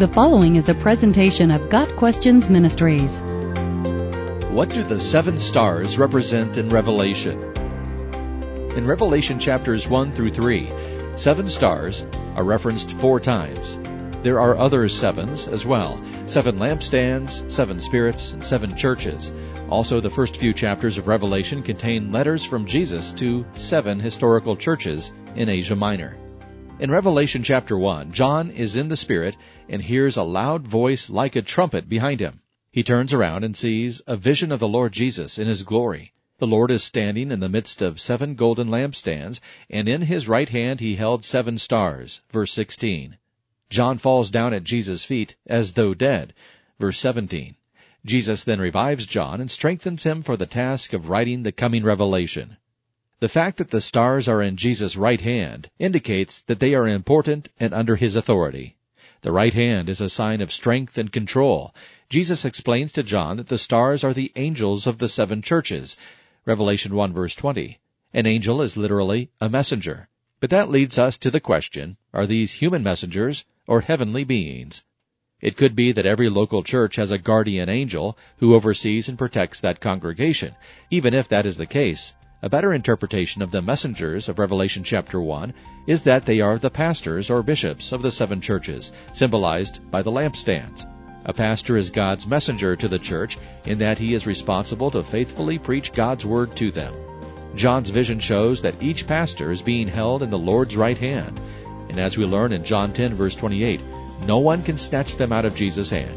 The following is a presentation of Got Questions Ministries. What do the seven stars represent in Revelation? In Revelation chapters 1 through 3, seven stars are referenced four times. There are other sevens as well seven lampstands, seven spirits, and seven churches. Also, the first few chapters of Revelation contain letters from Jesus to seven historical churches in Asia Minor. In Revelation chapter 1, John is in the Spirit and hears a loud voice like a trumpet behind him. He turns around and sees a vision of the Lord Jesus in his glory. The Lord is standing in the midst of seven golden lampstands, and in his right hand he held seven stars. Verse 16. John falls down at Jesus' feet as though dead. Verse 17. Jesus then revives John and strengthens him for the task of writing the coming revelation. The fact that the stars are in Jesus' right hand indicates that they are important and under his authority. The right hand is a sign of strength and control. Jesus explains to John that the stars are the angels of the seven churches. Revelation 1 verse 20. An angel is literally a messenger. But that leads us to the question, are these human messengers or heavenly beings? It could be that every local church has a guardian angel who oversees and protects that congregation. Even if that is the case, a better interpretation of the messengers of Revelation chapter 1 is that they are the pastors or bishops of the seven churches, symbolized by the lampstands. A pastor is God's messenger to the church in that he is responsible to faithfully preach God's word to them. John's vision shows that each pastor is being held in the Lord's right hand, and as we learn in John 10 verse 28, no one can snatch them out of Jesus' hand.